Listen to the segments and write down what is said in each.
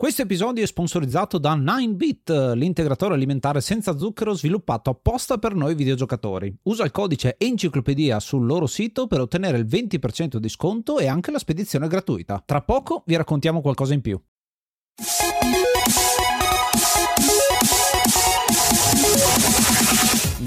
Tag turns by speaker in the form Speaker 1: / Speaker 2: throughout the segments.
Speaker 1: Questo episodio è sponsorizzato da 9bit, l'integratore alimentare senza zucchero sviluppato apposta per noi videogiocatori. Usa il codice enciclopedia sul loro sito per ottenere il 20% di sconto e anche la spedizione gratuita. Tra poco vi raccontiamo qualcosa in più.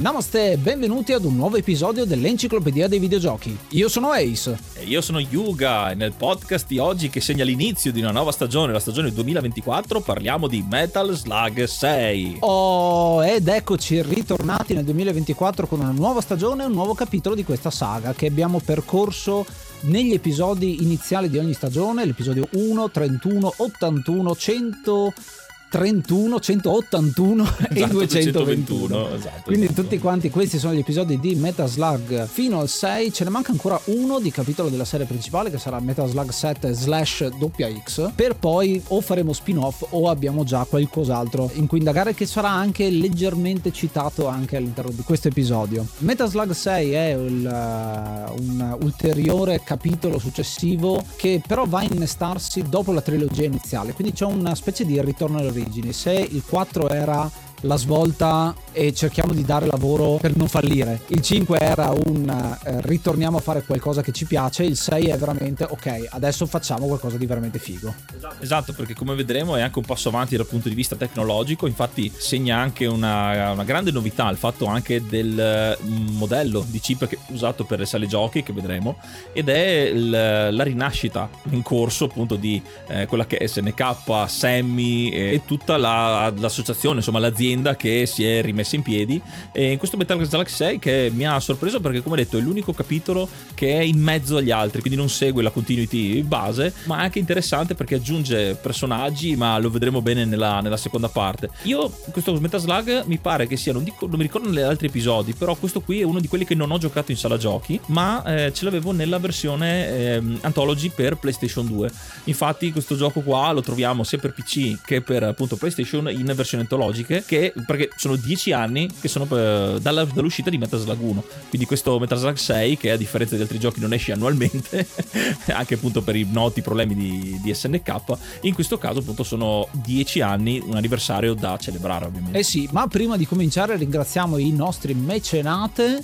Speaker 1: Namaste, benvenuti ad un nuovo episodio dell'Enciclopedia dei Videogiochi. Io sono Ace.
Speaker 2: E io sono Yuga e nel podcast di oggi che segna l'inizio di una nuova stagione, la stagione 2024, parliamo di Metal Slug 6.
Speaker 1: Oh, ed eccoci ritornati nel 2024 con una nuova stagione e un nuovo capitolo di questa saga che abbiamo percorso negli episodi iniziali di ogni stagione, l'episodio 1, 31, 81, 100 31, 181 e
Speaker 2: Esatto,
Speaker 1: 221.
Speaker 2: 221, esatto,
Speaker 1: Quindi
Speaker 2: esatto.
Speaker 1: tutti quanti questi sono gli episodi di Metal Slug fino al 6. Ce ne manca ancora uno di capitolo della serie principale che sarà Metal Slug 7 slash X. Per poi o faremo spin-off o abbiamo già qualcos'altro in cui indagare che sarà anche leggermente citato anche all'interno di questo episodio. Metal Slug 6 è il, uh, un ulteriore capitolo successivo che però va a innestarsi dopo la trilogia iniziale. Quindi c'è una specie di ritorno alle origini. Se il 4 era la svolta e cerchiamo di dare lavoro per non fallire. Il 5 era un eh, ritorniamo a fare qualcosa che ci piace, il 6 è veramente ok, adesso facciamo qualcosa di veramente figo.
Speaker 2: Esatto, perché come vedremo è anche un passo avanti dal punto di vista tecnologico, infatti segna anche una, una grande novità il fatto anche del eh, modello di chip che- usato per le sale giochi che vedremo ed è il- la rinascita in corso appunto di eh, quella che è SNK, Sammy e tutta la- l'associazione, insomma l'azienda che si è rimessa in piedi e in questo Metal Gear Solid 6 che mi ha sorpreso perché come detto è l'unico capitolo che è in mezzo agli altri, quindi non segue la continuity base, ma è anche interessante perché aggiunge personaggi, ma lo vedremo bene nella, nella seconda parte. Io questo Metal Slug mi pare che sia, non, dico, non mi ricordo negli altri episodi, però questo qui è uno di quelli che non ho giocato in sala giochi, ma eh, ce l'avevo nella versione ehm, Anthology per PlayStation 2. Infatti questo gioco qua lo troviamo sia per PC che per appunto PlayStation in versioni antologiche, che, perché sono 10 anni che sono eh, dalla- dall'uscita di Metal Slug 1. Quindi questo Metal Slug 6, che a differenza di altri giochi non esce annualmente, anche appunto per i noti problemi di, di SNK, in questo caso appunto sono 10 anni, un anniversario da celebrare ovviamente.
Speaker 1: Eh sì, ma prima di cominciare ringraziamo i nostri mecenate.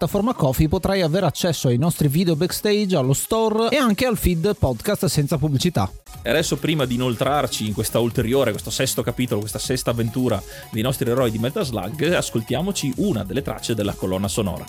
Speaker 1: Coffee potrai avere accesso ai nostri video backstage, allo store e anche al feed podcast senza pubblicità.
Speaker 2: E adesso, prima di inoltrarci in questa ulteriore, questo sesto capitolo, questa sesta avventura dei nostri eroi di Metal Slug, ascoltiamoci una delle tracce della colonna sonora.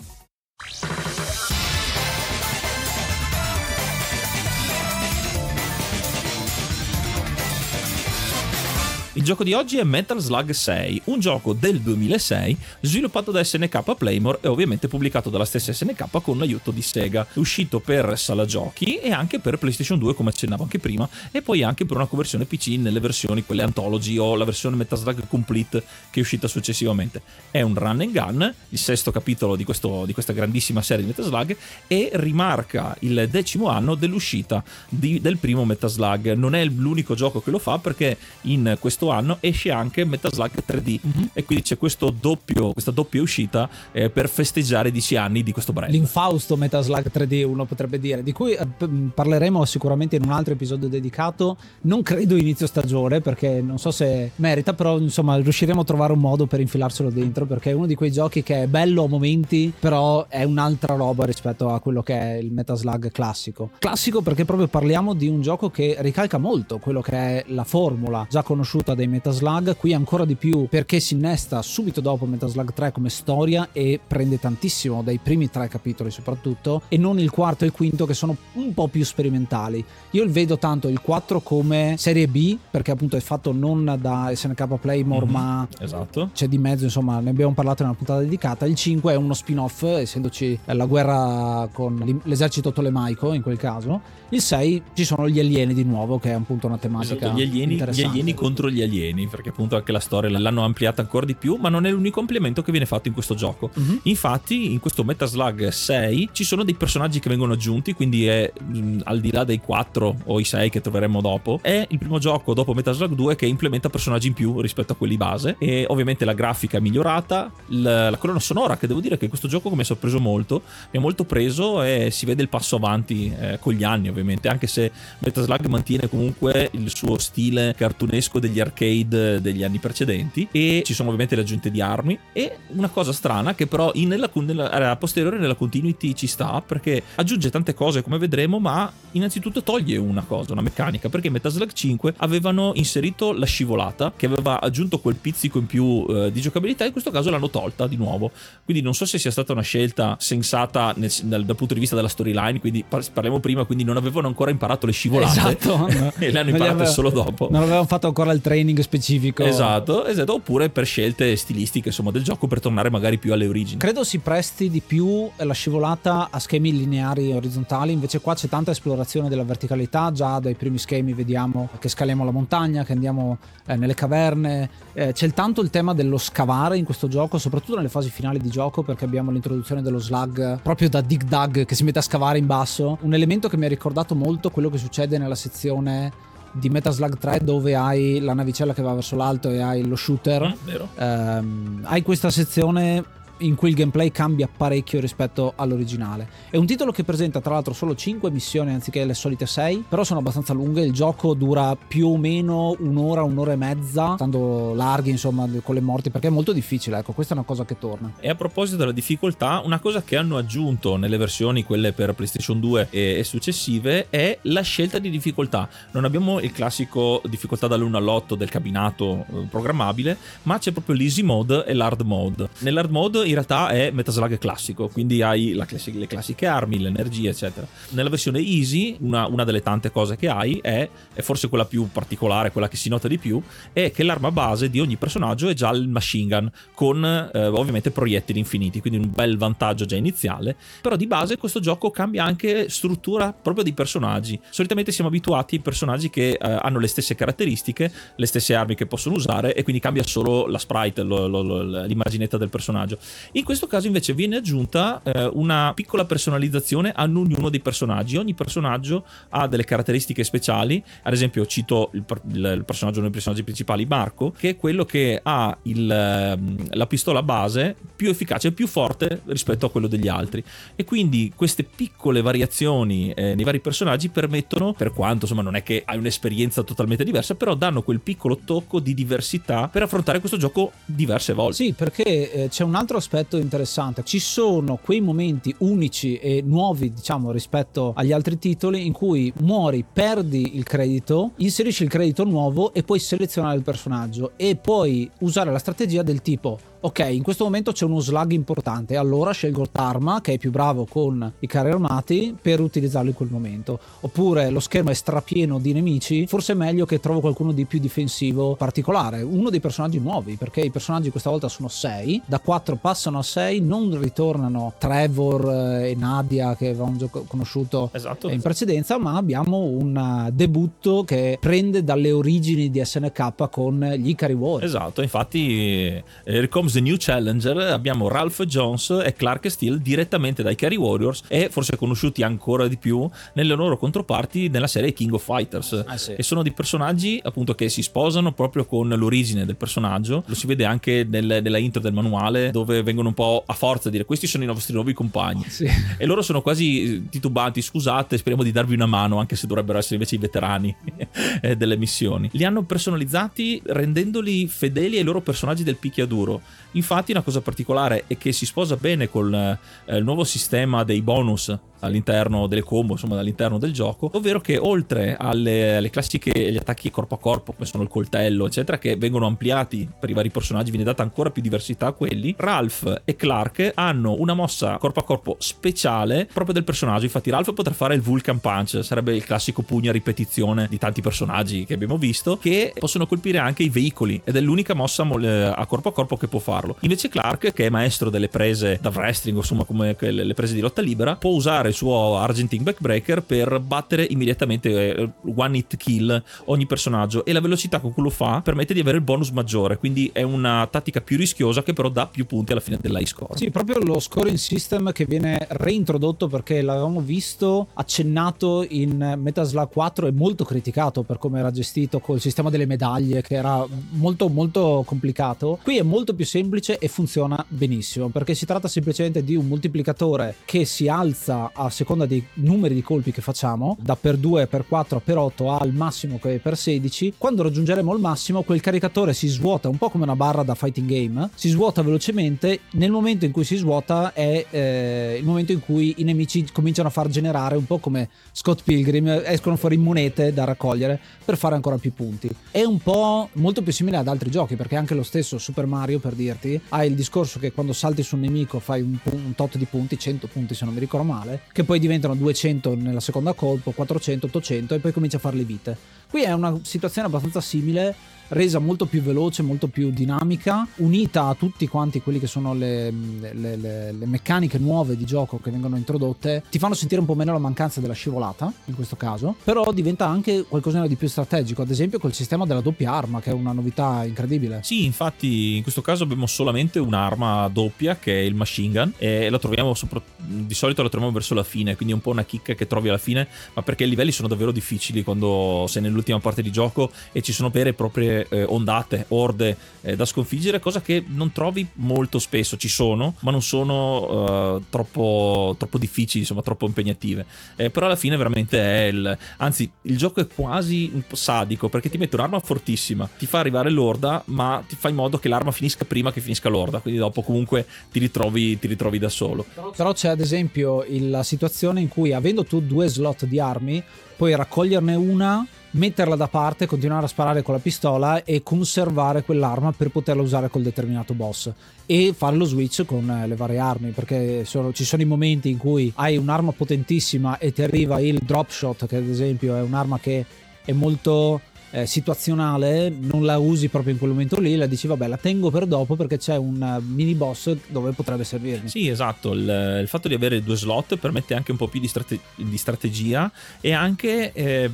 Speaker 2: Il gioco di oggi è Metal Slug 6, un gioco del 2006 sviluppato da SNK Playmore e ovviamente pubblicato dalla stessa SNK con l'aiuto di Sega. Uscito per sala giochi e anche per PlayStation 2 come accennavo anche prima e poi anche per una conversione PC nelle versioni quelle Anthology o la versione Metal Slug Complete che è uscita successivamente. È un run and gun, il sesto capitolo di, questo- di questa grandissima serie di Metal Slug e rimarca il decimo anno dell'uscita di- del primo Metal Slug. Non è l'unico gioco che lo fa perché in questo anno esce anche Metal Slug 3D e quindi c'è questo doppio, questa doppia uscita eh, per festeggiare i 10 anni di questo brand.
Speaker 1: L'infausto Metal Slug 3D, uno potrebbe dire, di cui eh, parleremo sicuramente in un altro episodio dedicato. Non credo inizio stagione perché non so se merita, però insomma riusciremo a trovare un modo per infilarselo dentro perché è uno di quei giochi che è bello a momenti, però è un'altra roba rispetto a quello che è il Metal Slug classico. Classico perché proprio parliamo di un gioco che ricalca molto quello che è la formula già conosciuta conosciuta dei Metaslug, qui ancora di più perché si innesta subito dopo Metaslug 3 come storia e prende tantissimo dai primi tre capitoli soprattutto e non il quarto e il quinto che sono un po' più sperimentali. Io vedo tanto il 4 come serie B perché appunto è fatto non da SNK Playmore mm-hmm. ma
Speaker 2: esatto.
Speaker 1: c'è di mezzo insomma ne abbiamo parlato in una puntata dedicata. Il 5 è uno spin-off essendoci la guerra con l'esercito tolemaico in quel caso. Il 6 ci sono gli alieni di nuovo che è appunto una tematica esatto,
Speaker 2: gli alieni, gli alieni contro gli alieni perché appunto anche la storia l'hanno ampliata ancora di più ma non è l'unico ampliamento che viene fatto in questo gioco. Mm-hmm. Infatti in questo Metaslug 6 ci sono dei personaggi che vengono aggiunti quindi è mh, al di là dei 4 o i 6 che troveremo dopo è il primo gioco dopo Metaslug 2 che implementa personaggi in più rispetto a quelli base e ovviamente la grafica è migliorata la, la colonna sonora che devo dire che questo gioco mi ha sorpreso molto mi ha molto preso e si vede il passo avanti eh, con gli anni ovviamente anche se Metaslug mantiene comunque il suo stile cartunesco degli arcade degli anni precedenti e ci sono ovviamente le aggiunte di armi e una cosa strana che però in, nella, nella, posteriore nella continuity ci sta perché aggiunge tante cose come vedremo ma innanzitutto toglie una cosa, una meccanica perché in Metaslug 5 avevano inserito la scivolata che aveva aggiunto quel pizzico in più eh, di giocabilità in questo caso l'hanno tolta di nuovo. Quindi non so se sia stata una scelta sensata nel, nel, dal punto di vista della storyline quindi parliamo prima quindi non avevano ancora imparato le scivolate
Speaker 1: esatto,
Speaker 2: e le hanno imparate solo dopo.
Speaker 1: non avevano fatto ancora il training specifico.
Speaker 2: Esatto, esatto. Oppure per scelte stilistiche insomma del gioco per tornare magari più alle origini.
Speaker 1: Credo si presti di più la scivolata a schemi lineari orizzontali. Invece qua c'è tanta esplorazione della verticalità. Già dai primi schemi vediamo che scaliamo la montagna che andiamo eh, nelle caverne. Eh, c'è tanto il tema dello scavare in questo gioco soprattutto nelle fasi finali di gioco perché abbiamo l'introduzione dello slug proprio da dig dug che si mette a scavare in basso. Un elemento che mi ha ricordato molto quello che succede nella sezione di Metal Slug 3 dove hai la navicella che va verso l'alto e hai lo shooter.
Speaker 2: Ah,
Speaker 1: ehm, hai questa sezione in cui il gameplay cambia parecchio rispetto all'originale. È un titolo che presenta tra l'altro solo 5 missioni anziché le solite 6, però sono abbastanza lunghe, il gioco dura più o meno un'ora, un'ora e mezza, stando larghi insomma con le morti perché è molto difficile, ecco questa è una cosa che torna.
Speaker 2: E a proposito della difficoltà, una cosa che hanno aggiunto nelle versioni quelle per PlayStation 2 e, successive è la scelta di difficoltà. Non abbiamo il classico difficoltà dall'1 all'8 del cabinato eh, programmabile, ma c'è proprio l'easy mode e l'hard mode. Nell'hard mode in realtà è Metaslug classico, quindi hai classica, le classiche armi, l'energia, eccetera. Nella versione easy, una, una delle tante cose che hai è, è, forse quella più particolare, quella che si nota di più, è che l'arma base di ogni personaggio è già il machine gun, con eh, ovviamente proiettili infiniti, quindi un bel vantaggio già iniziale. Però di base questo gioco cambia anche struttura proprio dei personaggi. Solitamente siamo abituati ai personaggi che eh, hanno le stesse caratteristiche, le stesse armi che possono usare e quindi cambia solo la sprite, lo, lo, lo, l'immaginetta del personaggio. In questo caso invece viene aggiunta eh, una piccola personalizzazione a ognuno dei personaggi. Ogni personaggio ha delle caratteristiche speciali, ad esempio cito il, il, personaggio, uno dei personaggi principali, Marco, che è quello che ha il, ehm, la pistola base più efficace, più forte rispetto a quello degli altri. E quindi queste piccole variazioni eh, nei vari personaggi permettono, per quanto insomma non è che hai un'esperienza totalmente diversa, però danno quel piccolo tocco di diversità per affrontare questo gioco diverse volte.
Speaker 1: Sì, perché eh, c'è un altro aspetto interessante. Ci sono quei momenti unici e nuovi, diciamo, rispetto agli altri titoli in cui muori, perdi il credito, inserisci il credito nuovo e puoi selezionare il personaggio e puoi usare la strategia del tipo ok, in questo momento c'è uno slug importante, allora scelgo Tarma che è più bravo con i carri armati per utilizzarlo in quel momento. Oppure lo schermo è strapieno di nemici, forse è meglio che trovo qualcuno di più difensivo particolare, uno dei personaggi nuovi, perché i personaggi questa volta sono 6, da 4 passano a 6, non ritornano Trevor eh, e Nadia che avevamo già conosciuto
Speaker 2: esatto.
Speaker 1: in precedenza, ma abbiamo un eh, debutto che prende dalle origini di SNK con gli Ikari War.
Speaker 2: Esatto, infatti eh, Ricoms The New Challenger abbiamo Ralph Jones e Clark Steele direttamente dai Carry Warriors e forse conosciuti ancora di più nelle loro controparti nella serie King of Fighters.
Speaker 1: Ah, sì.
Speaker 2: e sono dei personaggi appunto che si sposano proprio con l'origine del personaggio. Lo si vede anche nel, nella intro del manuale dove vengono un po' a forza a dire questi sono i nostri nuovi compagni.
Speaker 1: Sì.
Speaker 2: e loro sono quasi titubanti scusate speriamo di darvi una mano anche se dovrebbero essere invece i veterani eh, delle missioni. Li hanno personalizzati rendendoli fedeli ai loro personaggi del picchiaduro Infatti una cosa particolare è che si sposa bene con eh, nuovo sistema dei bonus all'interno delle combo, insomma all'interno del gioco, ovvero che oltre alle, alle classiche gli attacchi corpo a corpo, come sono il coltello, eccetera, che vengono ampliati per i vari personaggi, viene data ancora più diversità a quelli, Ralph e Clark hanno una mossa corpo a corpo speciale proprio del personaggio, infatti Ralph potrà fare il Vulcan Punch, sarebbe il classico pugno a ripetizione di tanti personaggi che abbiamo visto, che possono colpire anche i veicoli ed è l'unica mossa eh, a corpo a corpo che può farlo. Invece Clark, che è maestro delle prese da wrestling, insomma come le prese di lotta libera, può usare il suo Argentine Backbreaker per battere immediatamente eh, one hit kill ogni personaggio e la velocità con cui lo fa permette di avere il bonus maggiore, quindi è una tattica più rischiosa che però dà più punti alla fine dell'high score.
Speaker 1: Sì, proprio lo scoring system che viene reintrodotto perché l'avevamo visto accennato in Metal Slug 4 e molto criticato per come era gestito col sistema delle medaglie che era molto molto complicato. Qui è molto più semplice e funziona benissimo perché si tratta semplicemente di un moltiplicatore che si alza seconda dei numeri di colpi che facciamo, da per 2 per 4 per 8 al massimo che è per 16. Quando raggiungeremo il massimo quel caricatore si svuota un po' come una barra da fighting game, si svuota velocemente, nel momento in cui si svuota è eh, il momento in cui i nemici cominciano a far generare un po' come Scott Pilgrim, escono fuori monete da raccogliere per fare ancora più punti. È un po' molto più simile ad altri giochi perché anche lo stesso Super Mario per dirti ha il discorso che quando salti su un nemico fai un, un tot di punti, 100 punti se non mi ricordo male, che poi diventano 200 nella seconda colpo, 400, 800 e poi comincia a fare le vite. Qui è una situazione abbastanza simile resa molto più veloce, molto più dinamica, unita a tutti quanti quelli che sono le, le, le, le, meccaniche nuove di gioco che vengono introdotte, ti fanno sentire un po' meno la mancanza della scivolata, in questo caso, però diventa anche qualcosa di più strategico, ad esempio col sistema della doppia arma, che è una novità incredibile.
Speaker 2: Sì, infatti in questo caso abbiamo solamente un'arma doppia, che è il machine gun, e la troviamo sopra... di solito la troviamo verso la fine, quindi è un po' una chicca che trovi alla fine, ma perché i livelli sono davvero difficili quando sei nell'ultima parte di gioco e ci sono vere e proprie eh, ondate, orde eh, da sconfiggere, cosa che non trovi molto spesso. Ci sono, ma non sono uh, troppo, troppo, difficili, insomma, troppo impegnative. Eh, però alla fine veramente è il. Anzi, il gioco è quasi un po' sadico perché ti mette un'arma fortissima, ti fa arrivare l'orda, ma ti fa in modo che l'arma finisca prima che finisca l'orda. Quindi dopo comunque ti ritrovi, ti ritrovi da solo.
Speaker 1: Però c'è ad esempio la situazione in cui avendo tu due slot di armi, puoi raccoglierne una metterla da parte, continuare a sparare con la pistola e conservare quell'arma per poterla usare col determinato boss e fare lo switch con eh, le varie armi perché sono, ci sono i momenti in cui hai un'arma potentissima e ti arriva il drop shot che ad esempio è un'arma che è molto eh, situazionale, non la usi proprio in quel momento lì, la dici vabbè la tengo per dopo perché c'è un eh, mini boss dove potrebbe servirmi.
Speaker 2: Sì, esatto, il, il fatto di avere due slot permette anche un po' più di, strate- di strategia e anche... Eh,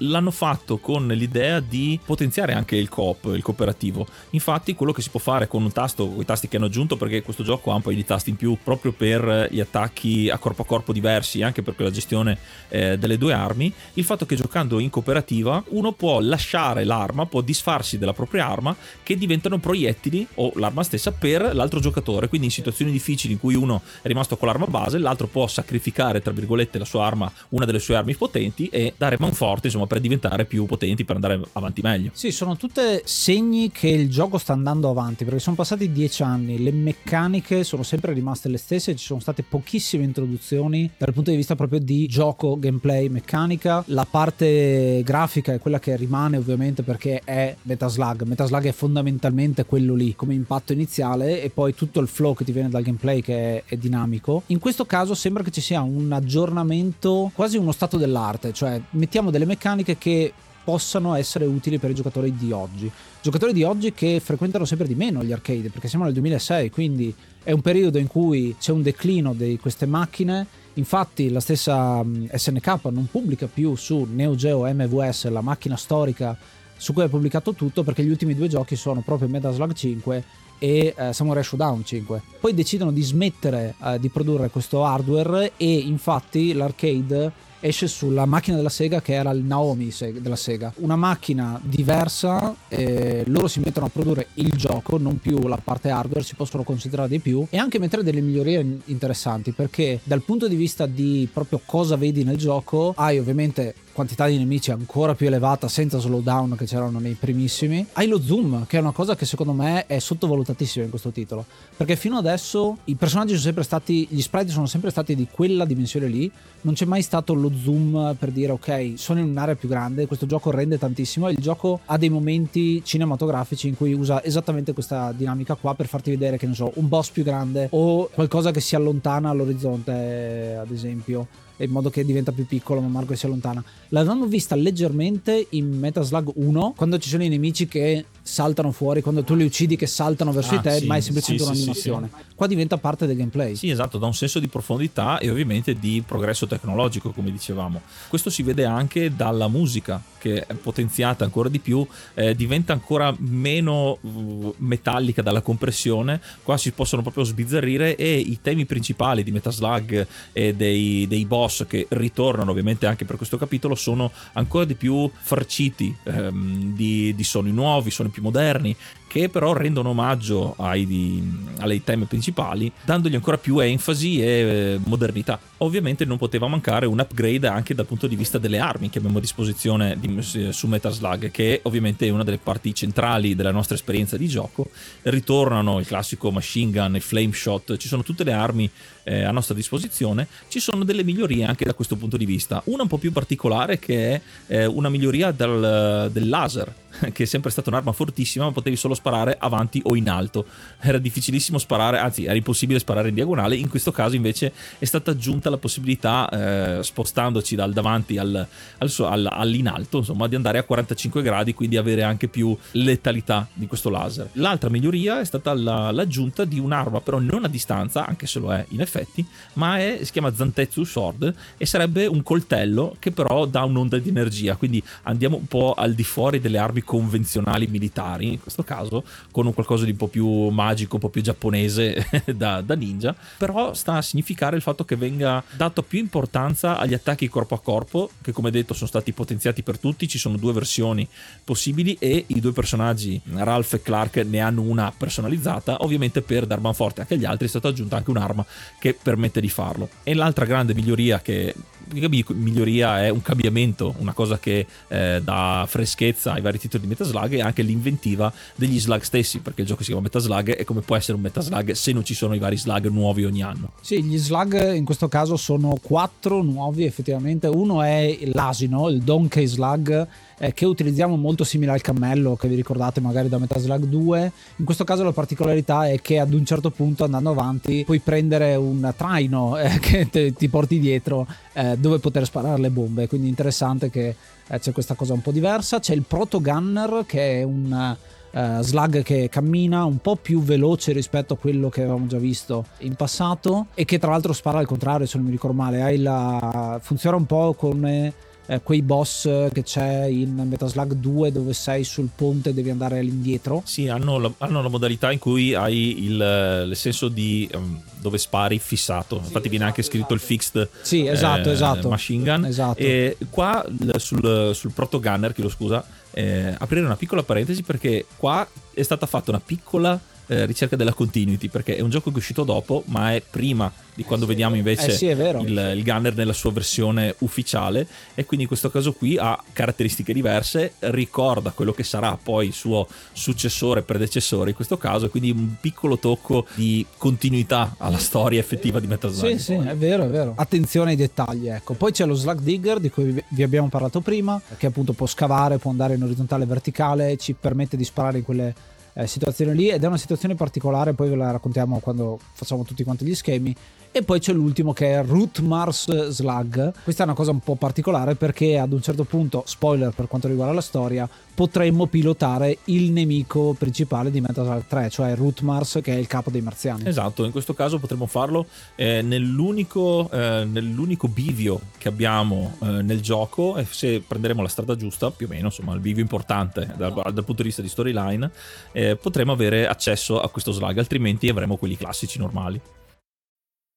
Speaker 2: l'hanno fatto con l'idea di potenziare anche il coop, il cooperativo. Infatti, quello che si può fare con un tasto, con i tasti che hanno aggiunto, perché questo gioco ha un paio di tasti in più proprio per gli attacchi a corpo a corpo diversi, anche per la gestione eh, delle due armi, il fatto che giocando in cooperativa uno può lasciare l'arma, può disfarsi della propria arma che diventano proiettili o l'arma stessa per l'altro giocatore. Quindi in situazioni difficili in cui uno è rimasto con l'arma base, l'altro può sacrificare, tra virgolette, la sua arma, una delle sue armi potenti e dare manforte, insomma, per diventare più potenti, per andare avanti meglio.
Speaker 1: Sì, sono tutte segni che il gioco sta andando avanti, perché sono passati dieci anni, le meccaniche sono sempre rimaste le stesse, ci sono state pochissime introduzioni dal punto di vista proprio di gioco, gameplay, meccanica. La parte grafica è quella che rimane ovviamente perché è Metaslug. Metaslug è fondamentalmente quello lì come impatto iniziale e poi tutto il flow che ti viene dal gameplay che è, è dinamico. In questo caso sembra che ci sia un aggiornamento, quasi uno stato dell'arte, cioè mettiamo delle meccaniche meccaniche che possano essere utili per i giocatori di oggi. Giocatori di oggi che frequentano sempre di meno gli arcade, perché siamo nel 2006, quindi è un periodo in cui c'è un declino di queste macchine. Infatti la stessa SNK non pubblica più su Neo Geo MVS, la macchina storica su cui è pubblicato tutto, perché gli ultimi due giochi sono proprio Metal Slug 5 e eh, Samurai Showdown 5. Poi decidono di smettere eh, di produrre questo hardware e infatti l'arcade esce sulla macchina della Sega che era il Naomi della Sega. Una macchina diversa, eh, loro si mettono a produrre il gioco, non più la parte hardware, si possono considerare di più e anche mettere delle migliorie interessanti perché dal punto di vista di proprio cosa vedi nel gioco hai ovviamente quantità di nemici ancora più elevata senza slowdown che c'erano nei primissimi. Hai lo zoom, che è una cosa che secondo me è sottovalutatissima in questo titolo, perché fino adesso i personaggi sono sempre stati, gli sprite sono sempre stati di quella dimensione lì, non c'è mai stato lo zoom per dire ok, sono in un'area più grande, questo gioco rende tantissimo. E il gioco ha dei momenti cinematografici in cui usa esattamente questa dinamica qua per farti vedere che ne so, un boss più grande o qualcosa che si allontana all'orizzonte, ad esempio in modo che diventa più piccolo man mano che si allontana. L'avevamo vista leggermente in Metaslug 1 quando ci sono i nemici che saltano fuori, quando tu li uccidi che saltano verso
Speaker 2: Ah,
Speaker 1: di te,
Speaker 2: sì,
Speaker 1: ma è semplicemente
Speaker 2: sì, sì,
Speaker 1: un'animazione. Qua diventa parte del gameplay.
Speaker 2: Sì, esatto, dà un senso di profondità e ovviamente di progresso tecnologico, come dicevamo. Questo si vede anche dalla musica, che è potenziata ancora di più, eh, diventa ancora meno uh, metallica dalla compressione. Qua si possono proprio sbizzarrire e i temi principali di Metaslug e dei, dei boss che ritornano ovviamente anche per questo capitolo sono ancora di più farciti ehm, di, di suoni nuovi, suoni più moderni che però rendono omaggio ai, di, alle principali, dandogli ancora più enfasi e eh, modernità. Ovviamente non poteva mancare un upgrade anche dal punto di vista delle armi che abbiamo a disposizione di, su Metal Slug, che ovviamente è una delle parti centrali della nostra esperienza di gioco. Ritornano il classico machine gun, il flame shot, ci sono tutte le armi eh, a nostra disposizione. Ci sono delle migliorie anche da questo punto di vista. Una un po' più particolare che è eh, una miglioria del, del laser, che è sempre stata un'arma fortissima, ma potevi solo sparare avanti o in alto. Era difficilissimo sparare, anzi, era impossibile sparare in diagonale. In questo caso, invece, è stata aggiunta la possibilità, eh, spostandoci dal davanti al, al, al, all'in alto, insomma, di andare a 45 gradi, quindi avere anche più letalità di questo laser. L'altra miglioria è stata la, l'aggiunta di un'arma, però non a distanza, anche se lo è in effetti, ma è, si chiama Zantetsu Sword e sarebbe un coltello che però dà un'onda di energia. Quindi andiamo un po' al di fuori delle armi convenzionali militari, in questo caso, con un qualcosa di un po' più magico, un po' più giapponese da, da ninja, però sta a significare il fatto che venga dato più importanza agli attacchi corpo a corpo, che come detto sono stati potenziati per tutti, ci sono due versioni possibili e i due personaggi, Ralph e Clark, ne hanno una personalizzata, ovviamente per dar manforte anche agli altri è stata aggiunta anche un'arma che permette di farlo. E l'altra grande miglioria che miglioria è un cambiamento, una cosa che eh, dà freschezza ai vari titoli di Metaslug e anche l'inventiva degli slug stessi, perché il gioco si chiama Metaslug e come può essere un Metaslug se non ci sono i vari slug nuovi ogni anno.
Speaker 1: Sì, gli slug in questo caso sono quattro nuovi effettivamente. Uno è l'asino, il Donkey Slug, eh, che utilizziamo molto simile al cammello, che vi ricordate magari da Metaslug 2. In questo caso la particolarità è che ad un certo punto andando avanti puoi prendere un traino eh, che te, ti porti dietro eh, dove poter sparare le bombe. Quindi interessante che eh, c'è questa cosa un po' diversa. C'è il Proto Gunner che è un uh, slug che cammina un po' più veloce rispetto a quello che avevamo già visto in passato e che tra l'altro spara al contrario se non mi ricordo male la... funziona un po' come eh, quei boss che c'è in Metaslug 2 dove sei sul ponte e devi andare all'indietro
Speaker 2: sì hanno la, hanno la modalità in cui hai il, il senso di um, dove spari fissato infatti sì, viene esatto, anche scritto
Speaker 1: esatto.
Speaker 2: il fixed
Speaker 1: sì, esatto,
Speaker 2: eh,
Speaker 1: esatto.
Speaker 2: machine gun
Speaker 1: esatto.
Speaker 2: e qua sul, sul proto gunner chiedo scusa eh, aprire una piccola parentesi perché qua è stata fatta una piccola eh, ricerca della continuity perché è un gioco che è uscito dopo ma è prima di quando vediamo invece
Speaker 1: eh sì,
Speaker 2: il, il, gunner nella sua versione ufficiale. E quindi in questo caso qui ha caratteristiche diverse ricorda quello che sarà poi il suo successore predecessore in questo caso e quindi un piccolo tocco di continuità alla storia effettiva di Metal Slug.
Speaker 1: Sì sì è vero è vero. Attenzione ai dettagli ecco. Poi c'è lo Slug Digger di cui vi abbiamo parlato prima che appunto può scavare può andare in orizzontale e verticale ci permette di sparare in quelle eh, situazione lì ed è una situazione particolare, poi ve la raccontiamo quando facciamo tutti quanti gli schemi. E poi c'è l'ultimo che è Root Mars Slug. Questa è una cosa un po' particolare perché ad un certo punto, spoiler per quanto riguarda la storia, potremmo pilotare il nemico principale di Metal Slug 3, cioè Root Mars che è il capo dei marziani.
Speaker 2: Esatto, in questo caso potremmo farlo eh, nell'unico, eh, nell'unico, bivio che abbiamo eh, nel gioco e se prenderemo la strada giusta, più o meno, insomma il bivio importante dal, dal punto di vista di storyline, eh, potremo avere accesso a questo slug, altrimenti avremo quelli classici normali.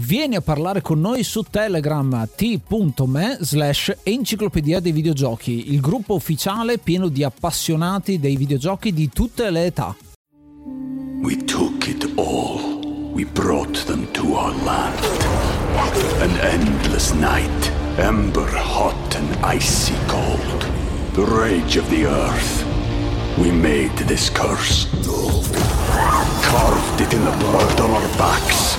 Speaker 1: Vieni a parlare con noi su Telegram t.me slash enciclopedia dei videogiochi, il gruppo ufficiale pieno di appassionati dei videogiochi di tutte le età.
Speaker 3: We took it all. We brought them to our land. An endless night, ember hot and icy cold. The rage of the earth. We made this curse. Carved it in the blood on our backs.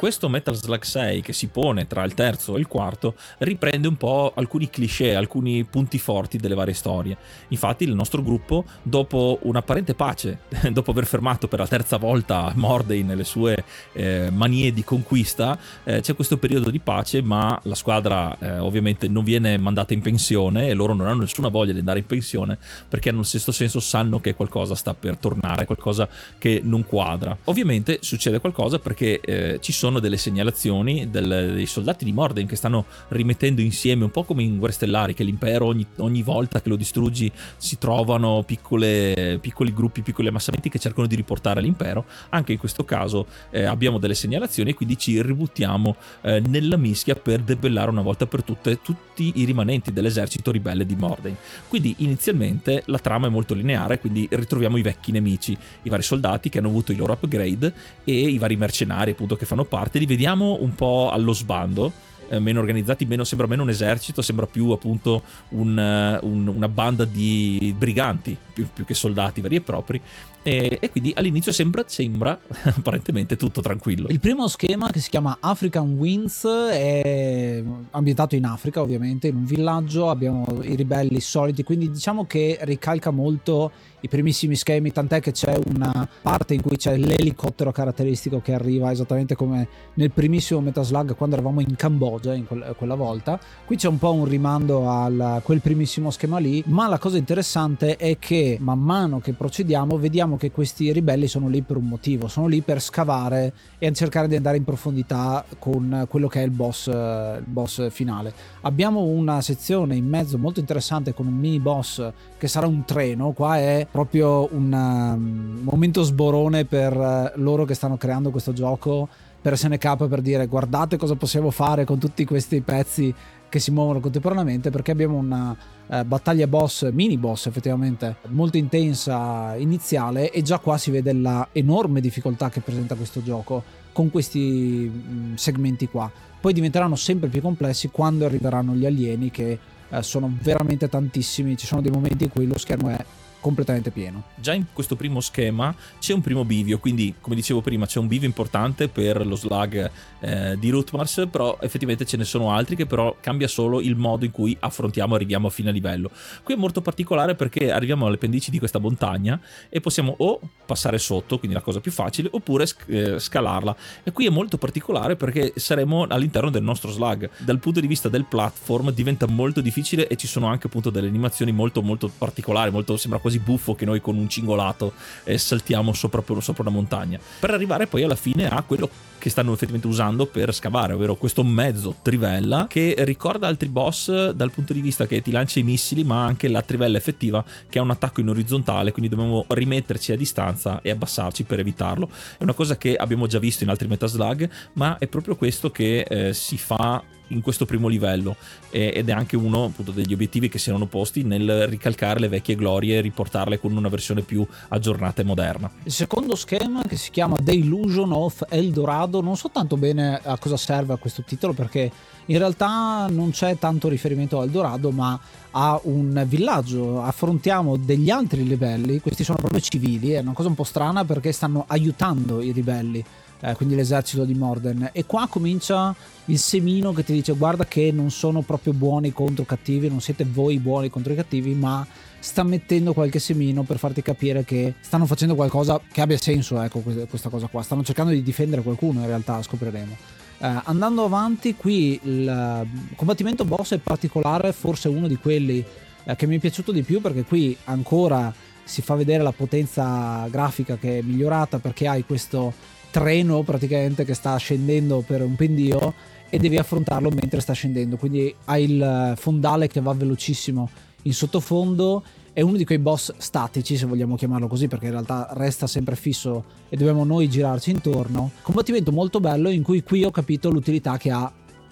Speaker 2: Questo Metal Slug 6 che si pone tra il terzo e il quarto riprende un po' alcuni cliché, alcuni punti forti delle varie storie. Infatti il nostro gruppo, dopo un'apparente pace, dopo aver fermato per la terza volta Mordey nelle sue eh, manie di conquista, eh, c'è questo periodo di pace, ma la squadra eh, ovviamente non viene mandata in pensione e loro non hanno nessuna voglia di andare in pensione perché il stesso senso sanno che qualcosa sta per tornare, qualcosa che non quadra. Ovviamente succede qualcosa perché eh, ci sono delle segnalazioni del, dei soldati di Morden che stanno rimettendo insieme, un po' come in Guerre Stellari, che l'impero ogni, ogni volta che lo distruggi si trovano piccole, piccoli gruppi, piccoli ammassamenti che cercano di riportare l'impero. Anche in questo caso eh, abbiamo delle segnalazioni e quindi ci ributtiamo eh, nella mischia per debellare una volta per tutte tutti i rimanenti dell'esercito ribelle di Morden. Quindi inizialmente la trama è molto lineare, quindi ritroviamo i vecchi nemici, i vari soldati che hanno avuto i loro upgrade e i vari mercenari appunto che fanno parte parte, li vediamo un po' allo sbando. Eh, meno organizzati, meno, sembra meno un esercito, sembra più appunto un, un, una banda di briganti più, più, che soldati veri e propri. E, e quindi all'inizio sembra, sembra apparentemente tutto tranquillo.
Speaker 1: Il primo schema che si chiama African Winds è ambientato in Africa, ovviamente, in un villaggio. Abbiamo i ribelli soliti, quindi diciamo che ricalca molto i primissimi schemi, tant'è che c'è una parte in cui c'è l'elicottero caratteristico che arriva esattamente come nel primissimo Metaslug quando eravamo in Cambogia in quel, quella volta. Qui c'è un po' un rimando a quel primissimo schema lì, ma la cosa interessante è che man mano che procediamo vediamo che questi ribelli sono lì per un motivo, sono lì per scavare e cercare di andare in profondità con quello che è il boss, il boss finale. Abbiamo una sezione in mezzo molto interessante con un mini boss che sarà un treno, qua è proprio un um, momento sborone per uh, loro che stanno creando questo gioco per SNK per dire guardate cosa possiamo fare con tutti questi pezzi che si muovono contemporaneamente perché abbiamo una uh, battaglia boss, mini boss effettivamente molto intensa iniziale e già qua si vede la enorme difficoltà che presenta questo gioco con questi um, segmenti qua. Poi diventeranno sempre più complessi quando arriveranno gli alieni che uh, sono veramente tantissimi, ci sono dei momenti in cui lo schermo è completamente pieno.
Speaker 2: Già in questo primo schema c'è un primo bivio, quindi come dicevo prima c'è un bivio importante per lo slug eh, di Rootmars, però effettivamente ce ne sono altri che però cambia solo il modo in cui affrontiamo e arriviamo a fine livello. Qui è molto particolare perché arriviamo alle pendici di questa montagna e possiamo o passare sotto, quindi la cosa più facile, oppure eh, scalarla. E qui è molto particolare perché saremo all'interno del nostro slug. Dal punto di vista del platform diventa molto difficile e ci sono anche appunto delle animazioni molto molto particolari, molto sembra quasi buffo che noi con un cingolato eh, saltiamo sopra, sopra una montagna. Per arrivare poi alla fine a quello che stanno effettivamente usando per scavare, ovvero questo mezzo trivella che ricorda altri boss dal punto di vista che ti lancia i missili, ma anche la trivella effettiva che ha un attacco in orizzontale, quindi dobbiamo rimetterci a distanza e abbassarci per evitarlo. È una cosa che abbiamo già visto in altri Metaslug, ma è proprio questo che eh, si fa in questo primo livello. Ed è anche uno appunto, degli obiettivi che si erano posti nel ricalcare le vecchie glorie e riportarle con una versione più aggiornata e moderna.
Speaker 1: Il secondo schema che si chiama The Illusion of Eldorado non so tanto bene a cosa serve a questo titolo perché in realtà non c'è tanto riferimento a Eldorado ma a un villaggio. Affrontiamo degli altri livelli questi sono proprio civili è una cosa un po' strana perché stanno aiutando i ribelli eh, quindi l'esercito di Morden. E qua comincia il semino che ti dice guarda che non sono proprio buoni contro cattivi, non siete voi buoni contro i cattivi, ma sta mettendo qualche semino per farti capire che stanno facendo qualcosa che abbia senso, ecco questa cosa qua. Stanno cercando di difendere qualcuno in realtà, scopriremo. Eh, andando avanti, qui il eh, combattimento boss è particolare, forse uno di quelli eh, che mi è piaciuto di più perché qui ancora si fa vedere la potenza grafica che è migliorata perché hai questo treno praticamente che sta scendendo per un pendio e devi affrontarlo mentre sta scendendo. Quindi hai il fondale che va velocissimo in sottofondo. È uno di quei boss statici, se vogliamo chiamarlo così, perché in realtà resta sempre fisso e dobbiamo noi girarci intorno. Combattimento molto bello in cui qui ho capito l'utilità che ha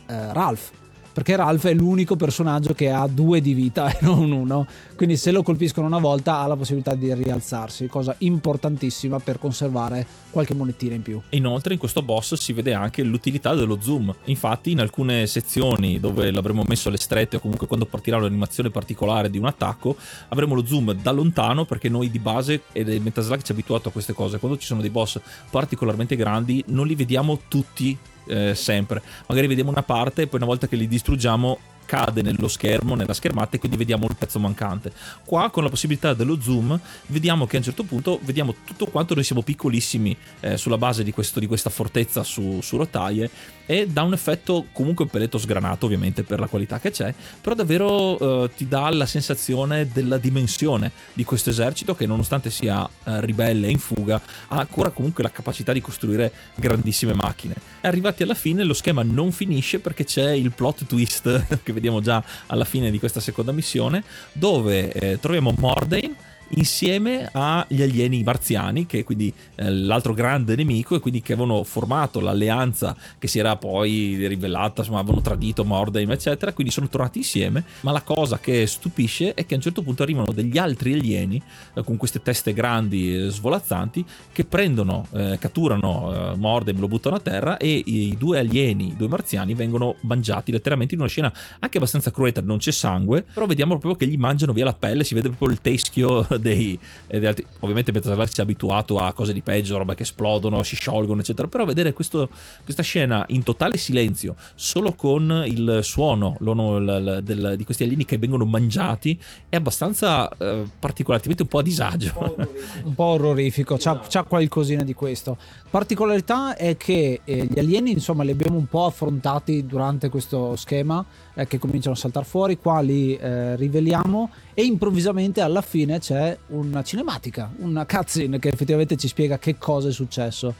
Speaker 1: eh, Ralph perché Ralph è l'unico personaggio che ha due di vita e non uno, quindi se lo colpiscono una volta ha la possibilità di rialzarsi, cosa importantissima per conservare qualche monetina in più.
Speaker 2: Inoltre in questo boss si vede anche l'utilità dello zoom, infatti in alcune sezioni dove l'avremo messo alle strette o comunque quando partirà un'animazione particolare di un attacco avremo lo zoom da lontano perché noi di base ed il Metaslug ci ha abituato a queste cose, quando ci sono dei boss particolarmente grandi non li vediamo tutti eh, sempre. Magari vediamo una parte e poi una volta che li distruggiamo cade nello schermo, nella schermata e quindi vediamo il pezzo mancante. Qua con la possibilità dello zoom vediamo che a un certo punto vediamo tutto quanto noi siamo piccolissimi eh, sulla base di, questo, di, questa fortezza su, su rotaie e dà un effetto comunque un peletto sgranato ovviamente per la qualità che c'è, però davvero eh, ti dà la sensazione della dimensione di questo esercito che nonostante sia eh, ribelle e in fuga ha ancora comunque la capacità di costruire grandissime macchine. E arrivati alla fine lo schema non finisce perché c'è il plot twist che vediamo già alla fine di questa seconda missione, dove eh, troviamo Mordain insieme agli alieni marziani, che è quindi eh, l'altro grande nemico, e quindi che avevano formato l'alleanza che si era poi rivelata, insomma, avevano tradito Mordain, eccetera. Quindi sono tornati insieme. Ma la cosa che stupisce è che a un certo punto arrivano degli altri alieni eh, con queste teste grandi e svolazzanti che prendono, eh, catturano eh, Mordain, lo buttano a terra e i due alieni, i due marziani, vengono mangiati letteralmente in una scena anche abbastanza cruenta. Non c'è sangue, però vediamo proprio che gli mangiano via la pelle, si vede proprio il teschio dei, dei altri. Ovviamente Metal ci è abituato a cose di peggio, roba che esplodono, si sciolgono, eccetera. Però vedere questo, questa scena in totale silenzio, solo con il suono il, del, di questi alieni che vengono mangiati, è abbastanza eh, particolarmente un po' a disagio.
Speaker 1: Un po' orrorifico, c'ha, c'ha qualcosina di questo. Particolarità è che eh, gli alieni, insomma, li abbiamo un po' affrontati durante questo schema eh, che cominciano a saltare fuori, qua li eh, riveliamo e improvvisamente alla fine c'è una cinematica, una cutscene che effettivamente ci spiega che cosa è successo.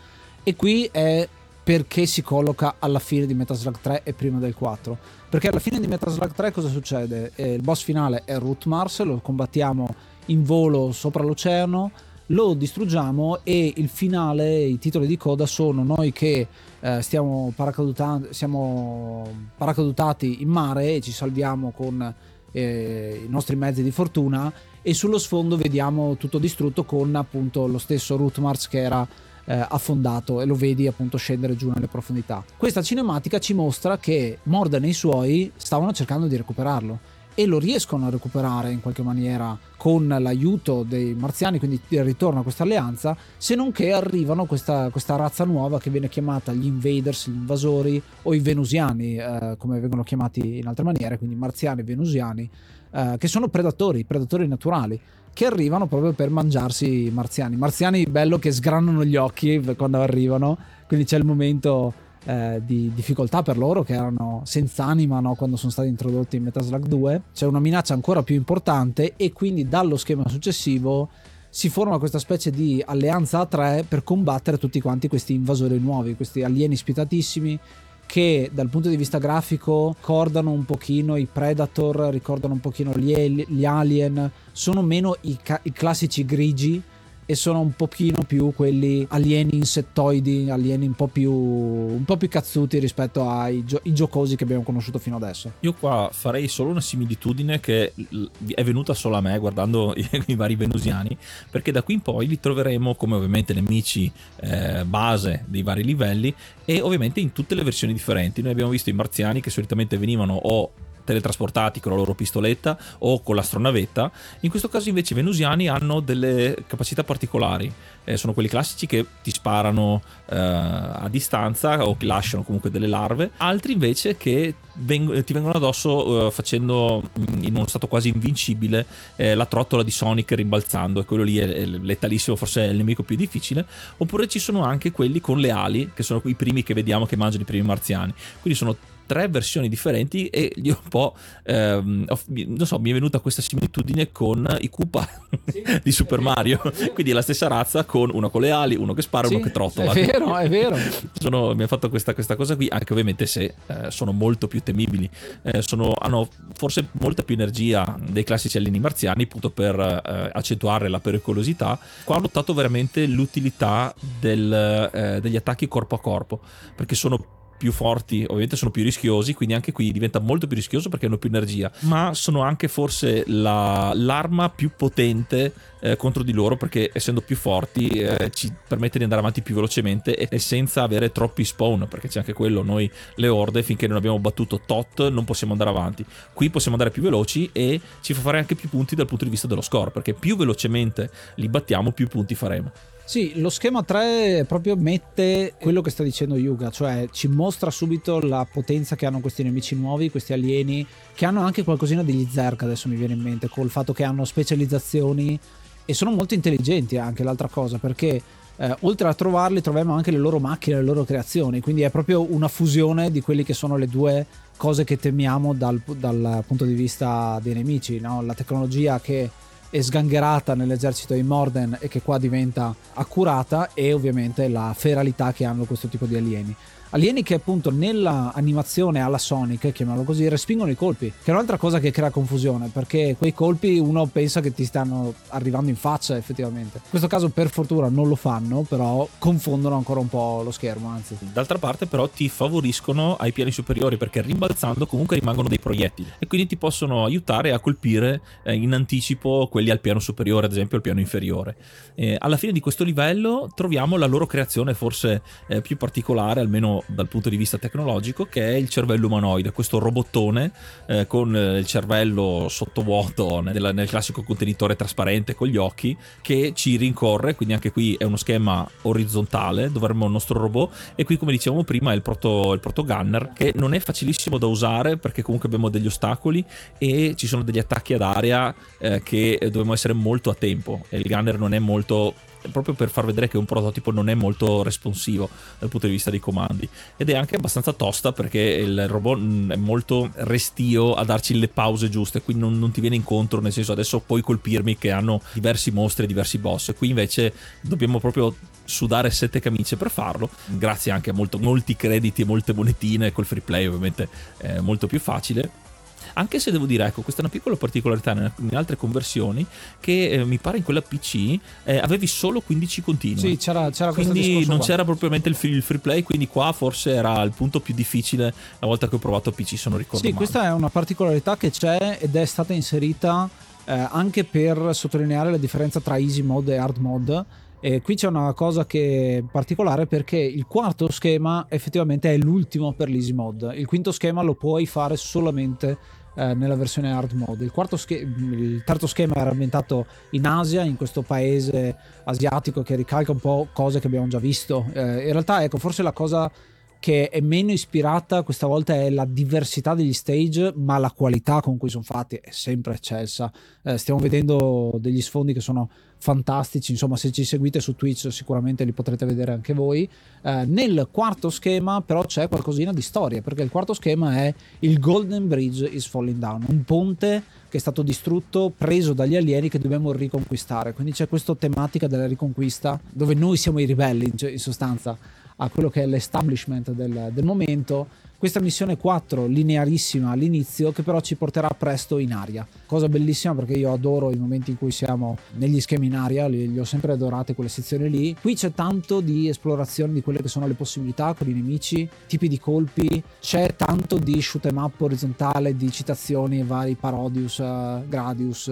Speaker 1: E qui è perché si colloca alla fine di Metal Slug 3 e prima del 4. Perché alla fine di Metal Slug 3 cosa succede? Eh, il boss finale è Root Mars, lo combattiamo in volo sopra l'oceano, lo distruggiamo e il finale, i titoli di coda sono noi che eh, stiamo paracadutando, siamo paracadutati in mare e ci salviamo con eh, i nostri mezzi di fortuna e sullo sfondo vediamo tutto distrutto con appunto lo stesso Root Mars che era eh, affondato e lo vedi appunto scendere giù nelle profondità. Questa cinematica ci mostra che Mordan e i suoi stavano cercando di recuperarlo e lo riescono a recuperare in qualche maniera con l'aiuto dei marziani, quindi ritorna a questa alleanza, se non che arrivano questa, questa razza nuova che viene chiamata gli invaders, gli invasori o i venusiani, eh, come vengono chiamati in altre maniere, quindi marziani e venusiani, eh, che sono predatori, predatori naturali che arrivano proprio per mangiarsi i marziani. Marziani bello che sgranano gli occhi quando arrivano, quindi c'è il momento eh, di difficoltà per loro che erano senza anima no? quando sono stati introdotti in Metal Slug 2 c'è una minaccia ancora più importante e quindi dallo schema successivo si forma questa specie di alleanza a tre per combattere tutti quanti questi invasori nuovi, questi alieni spietatissimi che dal punto di vista grafico ricordano un pochino i Predator, ricordano un pochino gli, gli Alien, sono meno i, ca- i classici grigi e sono un pochino più quelli alieni insettoidi, alieni un po' più, un po più cazzuti rispetto ai gio- giocosi che abbiamo conosciuto fino adesso.
Speaker 2: Io qua farei solo una similitudine che è venuta solo a me guardando i, i vari venusiani, perché da qui in poi li troveremo come ovviamente nemici eh, base dei vari livelli e ovviamente in tutte le versioni differenti. Noi abbiamo visto i marziani che solitamente venivano o teletrasportati con la loro pistoletta o con l'astronavetta. In questo caso invece i venusiani hanno delle capacità particolari. Eh, sono quelli classici che ti sparano eh, a distanza o che lasciano comunque delle larve, altri invece che veng- ti vengono addosso eh, facendo mm, in uno stato quasi invincibile eh, la trottola di Sonic rimbalzando e quello lì è, è letalissimo, forse è il nemico più difficile. Oppure ci sono anche quelli con le ali, che sono i primi che vediamo che mangiano i primi marziani. Quindi sono tre versioni differenti e gli ho un po' ehm, non so mi è venuta questa similitudine con i Koopa sì, di Super Mario. Quindi è la stessa razza con uno con le ali uno che spara sì, uno che trottola.
Speaker 1: è vero è vero.
Speaker 2: Sono, mi ha fatto questa, questa, cosa qui anche ovviamente se eh, sono molto più temibili. Eh, sono, hanno forse molta più energia dei classici alieni marziani appunto per eh, accentuare la pericolosità. Qua ho notato veramente l'utilità del, eh, degli attacchi corpo a corpo perché sono più forti, ovviamente sono più rischiosi, quindi anche qui diventa molto più rischioso perché hanno più energia, ma sono anche forse la, l'arma più potente eh, contro di loro perché essendo più forti eh, ci permette di andare avanti più velocemente e, senza avere troppi spawn, perché c'è anche quello, noi le orde finché non abbiamo battuto tot non possiamo andare avanti. Qui possiamo andare più veloci e ci fa fare anche più punti dal punto di vista dello score, perché più velocemente li battiamo più punti faremo.
Speaker 1: Sì, lo schema 3 proprio mette quello che sta dicendo Yuga, cioè ci mostra subito la potenza che hanno questi nemici nuovi, questi alieni, che hanno anche qualcosina degli Zerg, adesso mi viene in mente, col fatto che hanno specializzazioni e sono molto intelligenti anche l'altra cosa, perché eh, oltre a trovarli troviamo anche le loro macchine, le loro creazioni, quindi è proprio una fusione di quelli che sono le due cose che temiamo dal, dal punto di vista dei nemici, no? la tecnologia che è sgangherata nell'esercito di Morden e che qua diventa accurata e ovviamente la feralità che hanno questo tipo di alieni alieni che appunto nella animazione alla Sonic, chiamiamolo così, respingono i colpi, che è un'altra cosa che crea confusione, perché quei colpi uno pensa che ti stanno arrivando in faccia effettivamente. In questo caso per fortuna non lo fanno, però confondono ancora un po' lo schermo, anzi.
Speaker 2: D'altra parte però ti favoriscono ai piani superiori perché rimbalzando comunque rimangono dei proiettili e quindi ti possono aiutare a colpire eh, in anticipo quelli al piano superiore, ad esempio al piano inferiore. Eh, alla fine di questo livello troviamo la loro creazione forse eh, più particolare, almeno dal punto di vista tecnologico, che è il cervello umanoide, questo robottone eh, con il cervello sottovuoto nel, nel, classico contenitore trasparente con gli occhi che ci rincorre, quindi anche qui è uno schema orizzontale dove avremo il nostro robot e qui come dicevamo prima è il proto, il proto gunner che non è facilissimo da usare perché comunque abbiamo degli ostacoli e ci sono degli attacchi ad area eh, che dobbiamo essere molto a tempo e il gunner non è molto proprio per far vedere che un prototipo non è molto responsivo dal punto di vista dei comandi. Ed è anche abbastanza tosta perché il robot mm, è molto restio a darci le pause giuste quindi non, non ti viene incontro nel senso adesso puoi colpirmi che hanno diversi mostri diversi boss. Qui invece dobbiamo proprio sudare sette camicie per farlo grazie anche a molto, molti crediti e molte monetine col free play ovviamente è molto più facile anche se devo dire, ecco, questa è una piccola particolarità in altre conversioni, che eh, mi pare in quella PC eh, avevi solo 15 continui.
Speaker 1: Sì, c'era, c'era
Speaker 2: Quindi non
Speaker 1: qua.
Speaker 2: c'era propriamente il free, il free, play, quindi qua forse era il punto più difficile la volta che ho provato PC, se non ricordo
Speaker 1: Sì,
Speaker 2: male.
Speaker 1: questa è una particolarità che c'è ed è stata inserita eh, anche per sottolineare la differenza tra easy mode e hard mode. E qui c'è una cosa che è particolare perché il quarto schema effettivamente è l'ultimo per l'easy mode. Il quinto schema lo puoi fare solamente eh, nella versione hard mode. Il, sch- il, terzo schema era ambientato in Asia, in questo paese asiatico che ricalca un po' cose che abbiamo già visto. Eh, in realtà, ecco, forse la cosa che è meno ispirata questa volta è la diversità degli stage, ma la qualità con cui sono fatti è sempre eccelsa. Eh, stiamo vedendo degli sfondi che sono fantastici, insomma se ci seguite su Twitch sicuramente li potrete vedere anche voi. Eh, nel quarto schema però c'è qualcosina di storia, perché il quarto schema è il Golden Bridge is Falling Down, un ponte che è stato distrutto, preso dagli alieni che dobbiamo riconquistare. Quindi c'è questa tematica della riconquista, dove noi siamo i ribelli in sostanza a quello che è l'establishment del, del momento. Questa missione 4 linearissima all'inizio che però ci porterà presto in aria. Cosa bellissima perché io adoro i momenti in cui siamo negli schemi in aria, li, li ho sempre adorati quelle sezioni lì. Qui c'è tanto di esplorazione di quelle che sono le possibilità con i nemici, tipi di colpi, c'è tanto di shoot em up orizzontale, di citazioni vari Parodius, uh, Gradius,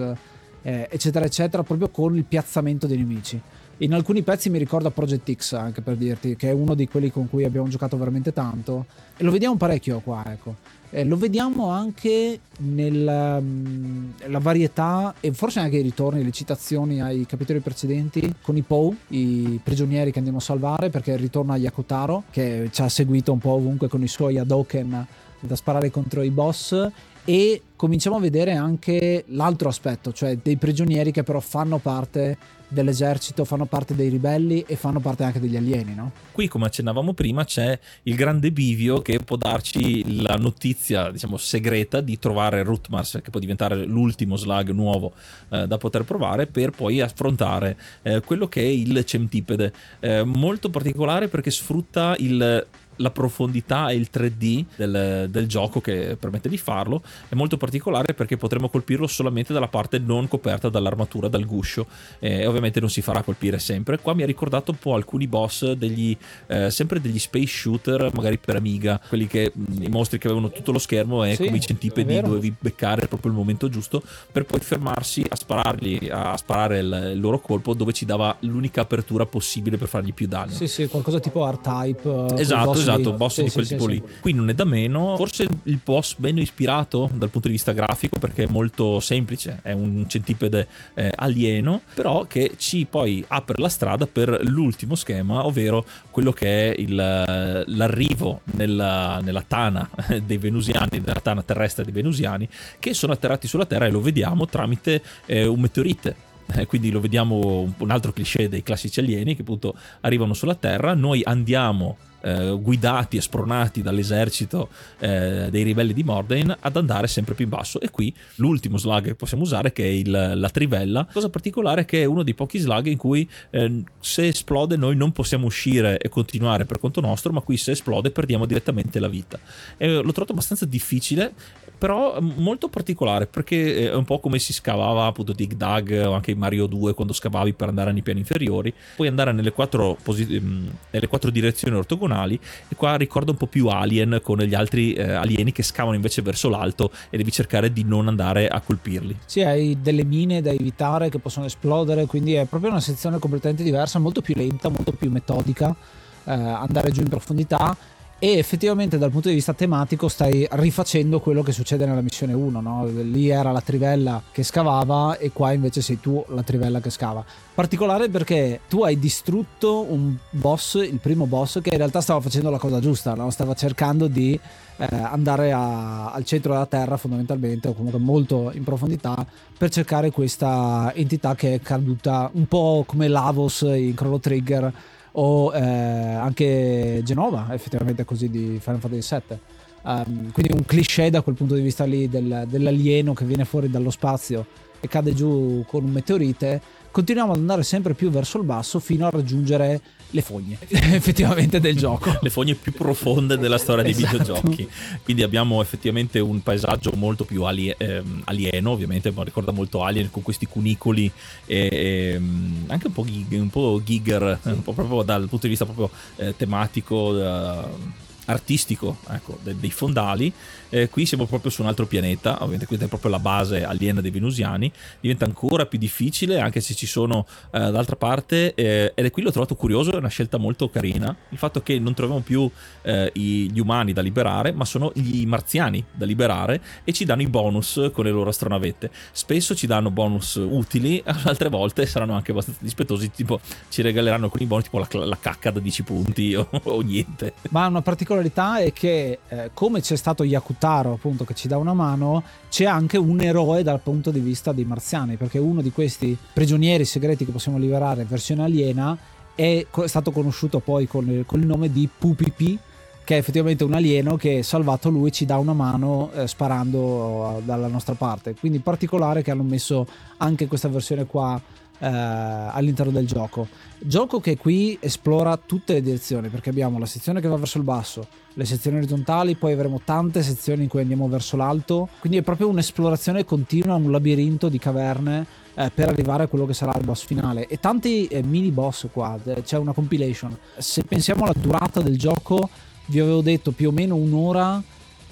Speaker 1: eh, eccetera eccetera, proprio con il piazzamento dei nemici In alcuni pezzi mi ricorda Project X, anche per dirti, che è uno di quelli con cui abbiamo giocato veramente tanto. E lo vediamo parecchio qua, ecco. Eh, lo vediamo anche nella um, varietà e forse anche i ritorni, le citazioni ai capitoli precedenti con i Poe, i prigionieri che andiamo a salvare, perché ritorna Yakutaro, che ci ha seguito un po' ovunque con i suoi Hadoken da sparare contro i boss e cominciamo a vedere anche l'altro aspetto, cioè dei prigionieri che però fanno parte dell'esercito, fanno parte dei ribelli e fanno parte anche degli alieni, no?
Speaker 2: Qui, come accennavamo prima, c'è il grande bivio che può darci la notizia, diciamo, segreta di trovare Rutmars, che può diventare l'ultimo slug nuovo eh, da poter provare, per poi affrontare eh, quello che è il centipede. Eh, molto particolare perché sfrutta il la profondità e il 3D del, del, gioco che permette di farlo è molto particolare perché potremo colpirlo solamente dalla parte non coperta dall'armatura, dal guscio e ovviamente non si farà colpire sempre. Qua mi ha ricordato un po' alcuni boss degli eh, sempre degli space shooter, magari per Amiga, quelli che i mostri che avevano tutto lo schermo e sì, come i centipedi dovevi beccare proprio il momento giusto per poi fermarsi a sparargli a sparare il, il loro colpo dove ci dava l'unica apertura possibile per fargli più danno.
Speaker 1: Sì, sì, qualcosa tipo R-Type.
Speaker 2: Eh, esatto, esatto, boss sì, di quel sì, tipo lì. Qui non è da meno, forse il boss meno ispirato dal punto di vista grafico perché è molto semplice, è un centipede eh, alieno, però che ci poi apre la strada per l'ultimo schema, ovvero quello che è il, l'arrivo nella, nella tana dei venusiani, nella tana terrestre dei venusiani, che sono atterrati sulla Terra e lo vediamo tramite eh, un meteorite. Eh, quindi lo vediamo un altro cliché dei classici alieni che appunto arrivano sulla Terra, noi andiamo eh, guidati e spronati dall'esercito eh, dei ribelli di Mordheim ad andare sempre più in basso. E qui l'ultimo slug che possiamo usare che è il, la trivella. Cosa particolare è che è uno dei pochi slug in cui eh, se esplode noi non possiamo uscire e continuare per conto nostro ma qui se esplode perdiamo direttamente la vita. L'ho trovato abbastanza difficile però molto particolare perché è un po' come si scavava appunto Dig Dug o anche in Mario 2 quando scavavi per andare nei piani inferiori. Puoi andare nelle quattro, posi- nelle quattro direzioni ortogonali e qua ricorda un po' più Alien con gli altri eh, alieni che scavano invece verso l'alto e devi cercare di non andare a colpirli.
Speaker 1: Sì hai delle mine da evitare che possono esplodere quindi è proprio una sezione completamente diversa molto più lenta molto più metodica eh, andare giù in profondità e effettivamente dal punto di vista tematico stai rifacendo quello che succede nella missione 1 no? lì era la trivella che scavava e qua invece sei tu la trivella che scava particolare perché tu hai distrutto un boss il primo boss che in realtà stava facendo la cosa giusta no? stava cercando di eh, andare a, al centro della terra fondamentalmente o comunque molto in profondità per cercare questa entità che è caduta un po' come Lavos in Chrono Trigger o eh, anche Genova effettivamente così di Final Fantasy VII um, quindi un cliché da quel punto di vista lì del, dell'alieno che viene fuori dallo spazio e cade giù con un meteorite continuiamo ad andare sempre più verso il basso fino a raggiungere le fogne effettivamente del gioco
Speaker 2: le fogne più profonde della storia dei esatto. videogiochi quindi abbiamo effettivamente un paesaggio molto più alie- ehm, alieno ovviamente ma ricorda molto Alien con questi cunicoli e, e ehm, anche un po', gig, un po Giger un po' proprio dal punto di vista proprio eh, tematico uh, artistico ecco, dei fondali. Eh, qui siamo proprio su un altro pianeta, ovviamente questa è proprio la base aliena dei venusiani, diventa ancora più difficile anche se ci sono eh, d'altra parte eh, ed è qui l'ho trovato curioso, è una scelta molto carina, il fatto che non troviamo più eh, gli umani da liberare, ma sono gli marziani da liberare e ci danno i bonus con le loro astronavette. Spesso ci danno bonus utili, altre volte saranno anche abbastanza dispettosi, tipo ci regaleranno con i bonus tipo la, la cacca da 10 punti o, o niente.
Speaker 1: Ma una particolare particolarità è che eh, come c'è stato Yakutaro appunto che ci dà una mano, c'è anche un eroe dal punto di vista dei marziani, perché uno di questi prigionieri segreti che possiamo liberare versione aliena è stato conosciuto poi con il, con il nome di Pupipi, che è effettivamente un alieno che salvato lui ci dà una mano eh, sparando dalla nostra parte. Quindi particolare che hanno messo anche questa versione qua eh, all'interno del gioco. Gioco che qui esplora tutte le direzioni perché abbiamo la sezione che va verso il basso, le sezioni orizzontali, poi avremo tante sezioni in cui andiamo verso l'alto, quindi è proprio un'esplorazione continua, un labirinto di caverne eh, per arrivare a quello che sarà il boss finale e tanti eh, mini boss qua, c'è una compilation. Se pensiamo alla durata del gioco, vi avevo detto più o meno un'ora,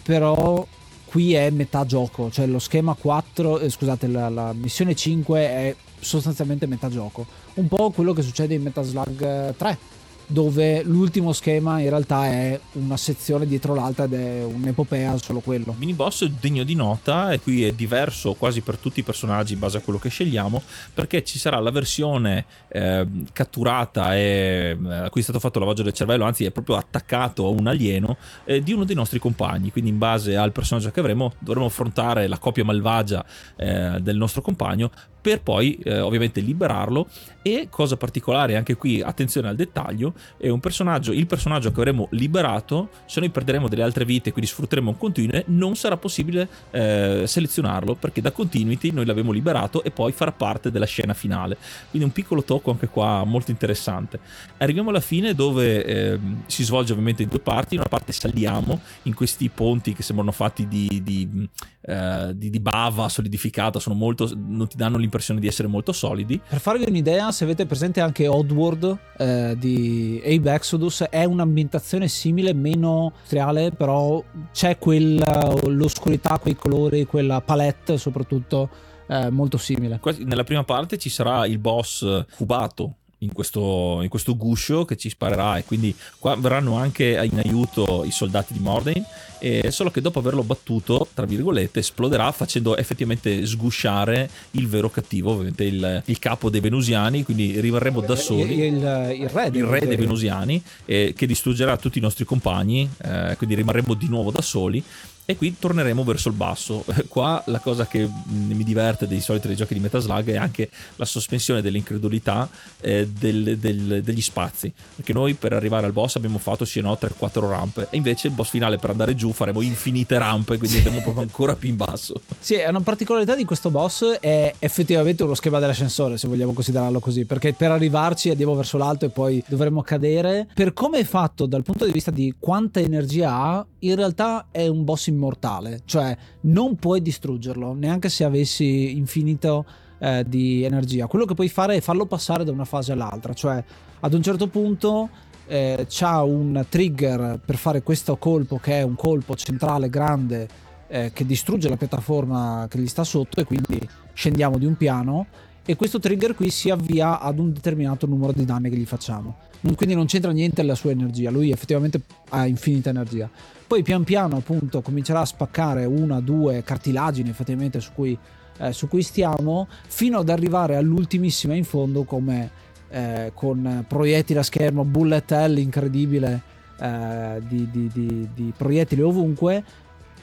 Speaker 1: però qui è metà gioco, cioè lo schema 4, eh, scusate, la, la, missione 5 è sostanzialmente metà gioco. Un po' quello che succede in Metal Slug 3 dove l'ultimo schema in realtà è una sezione dietro l'altra ed è un'epopea solo quello.
Speaker 2: Mini boss degno di nota e qui è diverso quasi per tutti i personaggi in base a quello che scegliamo perché ci sarà la versione eh, catturata e eh, a cui è stato fatto lavaggio del cervello, anzi è proprio attaccato a un alieno eh, di uno dei nostri compagni, quindi in base al personaggio che avremo dovremo affrontare la coppia malvagia eh, del nostro compagno per poi eh, ovviamente liberarlo. E cosa particolare anche qui attenzione al dettaglio è un personaggio il personaggio che avremo liberato se noi perderemo delle altre vite quindi sfrutteremo un continue non sarà possibile eh, selezionarlo perché da continuity noi l'abbiamo liberato e poi farà parte della scena finale. Quindi un piccolo tocco anche qua molto interessante. Arriviamo alla fine dove eh, si svolge ovviamente in due parti. Una parte saliamo in questi ponti che sembrano fatti di, di, eh, di, di bava solidificata sono molto non ti danno l'impressione l'impressione di essere molto solidi.
Speaker 1: Per farvi un'idea, se avete presente anche Oddworld eh, di Abe Exodus, è un'ambientazione simile, meno industriale, però c'è quella, l'oscurità, quei colori, quella palette soprattutto eh, molto simile.
Speaker 2: Nella prima parte ci sarà il boss cubato in questo, in questo guscio che ci sparerà e quindi qua verranno anche in aiuto i soldati di Mordheim e solo che dopo averlo battuto tra virgolette esploderà facendo effettivamente sgusciare il vero cattivo ovviamente il, il capo dei venusiani quindi rimarremo da soli.
Speaker 1: il, il, il re,
Speaker 2: il re dei venusiani eh, che distruggerà tutti i nostri compagni eh, quindi rimarremo di nuovo da soli e qui torneremo verso il basso. Qua la cosa che mi diverte dei soliti dei giochi di Metaslug è anche la sospensione dell'incredulità eh, del, del, degli spazi. Perché noi per arrivare al boss abbiamo fatto sì no 3-4 rampe e invece il boss finale per andare giù faremo infinite rampe, quindi andremo proprio ancora più in basso.
Speaker 1: Sì, una particolarità di questo boss è effettivamente uno schema dell'ascensore, se vogliamo considerarlo così, perché per arrivarci andiamo verso l'alto e poi dovremo cadere. Per come è fatto dal punto di vista di quanta energia ha, in realtà è un boss immortale, cioè non puoi distruggerlo, neanche se avessi infinito eh, di energia. Quello che puoi fare è farlo passare da una fase all'altra, cioè ad un certo punto eh, c'ha un trigger per fare questo colpo che è un colpo centrale grande eh, che distrugge la piattaforma che gli sta sotto e quindi scendiamo di un piano e questo trigger qui si avvia ad un determinato numero di danni che gli facciamo. Quindi non c'entra niente la sua energia, lui effettivamente ha infinita energia. Poi pian piano appunto comincerà a spaccare una, due cartilagini effettivamente su cui, eh, su cui stiamo, fino ad arrivare all'ultimissima in fondo come eh, con proiettili a schermo, bullet hell incredibile eh, di, di, di, di proiettili ovunque.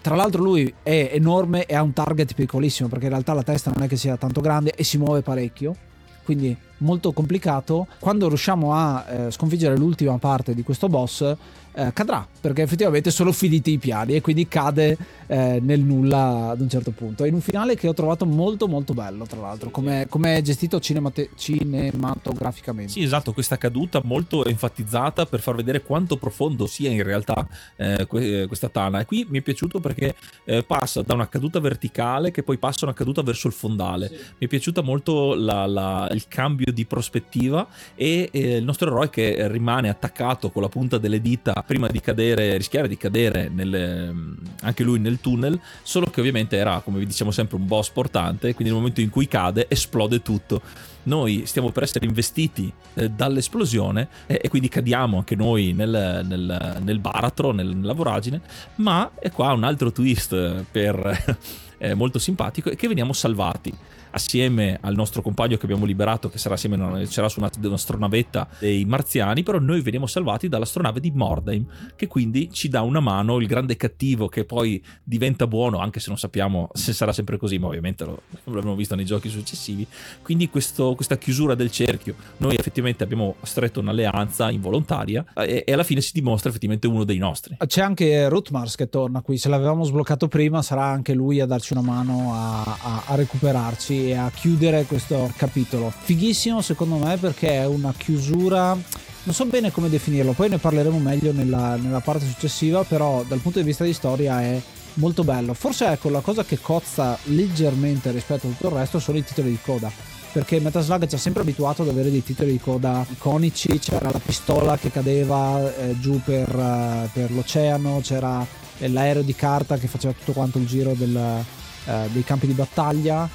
Speaker 1: Tra l'altro lui è enorme e ha un target piccolissimo perché in realtà la testa non è che sia tanto grande e si muove parecchio quindi molto complicato. Quando riusciamo a eh, sconfiggere l'ultima parte di questo boss, eh, cadrà perché effettivamente sono finiti i piani e quindi cade eh, nel nulla ad un certo punto. È in un finale che ho trovato molto molto bello, tra l'altro, come è gestito cinemate- cinematograficamente.
Speaker 2: Sì, esatto, questa caduta molto enfatizzata per far vedere quanto profondo sia in realtà eh, que- questa tana. E qui mi è piaciuto perché eh, passa da una caduta verticale che poi passa a una caduta verso il fondale. Sì. Mi è piaciuta molto la, la, il cambio di prospettiva e eh, il nostro eroe che rimane attaccato con la punta delle dita prima di cadere, rischiare di cadere nel, anche lui nel tunnel, solo che ovviamente era, come vi diciamo sempre, un boss portante, quindi nel momento in cui cade esplode tutto. Noi stiamo per essere investiti eh, dall'esplosione eh, e quindi cadiamo anche noi nel, nel, nel baratro, nel, nella voragine, ma è qua un altro twist per, eh, molto simpatico è che veniamo salvati assieme al nostro compagno che abbiamo liberato, che sarà assieme una, su una, un'astronavetta dei marziani, però noi veniamo salvati dall'astronave di Mordheim, che quindi ci dà una mano, il grande cattivo che poi diventa buono, anche se non sappiamo se sarà sempre così, ma ovviamente lo, l'abbiamo visto nei giochi successivi. Quindi questo, questa chiusura del cerchio, noi effettivamente abbiamo stretto un'alleanza involontaria e, e alla fine si dimostra effettivamente uno dei nostri.
Speaker 1: C'è anche Rutmars che torna qui, se l'avevamo sbloccato prima sarà anche lui a darci una mano a, a, a recuperarci e a chiudere questo capitolo. Fighissimo secondo me perché è una chiusura non so bene come definirlo, poi ne parleremo meglio nella, nella, parte successiva, però dal punto di vista di storia è molto bello. Forse ecco la cosa che cozza leggermente rispetto a tutto il resto sono i titoli di coda. Perché Metaslug ci ha sempre abituato ad avere dei titoli di coda iconici, c'era la pistola che cadeva eh, giù per, uh, per l'oceano, c'era l'aereo di carta che faceva tutto quanto il giro del, eh, dei campi di battaglia.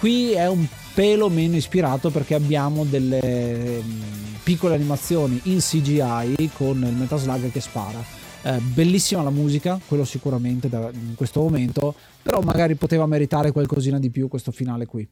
Speaker 1: Qui è un pelo meno ispirato perché abbiamo delle mh, piccole animazioni in CGI con il Metaslug che spara. Eh, bellissima la musica, quello sicuramente da, in questo momento, però magari poteva meritare qualcosina di più questo finale qui.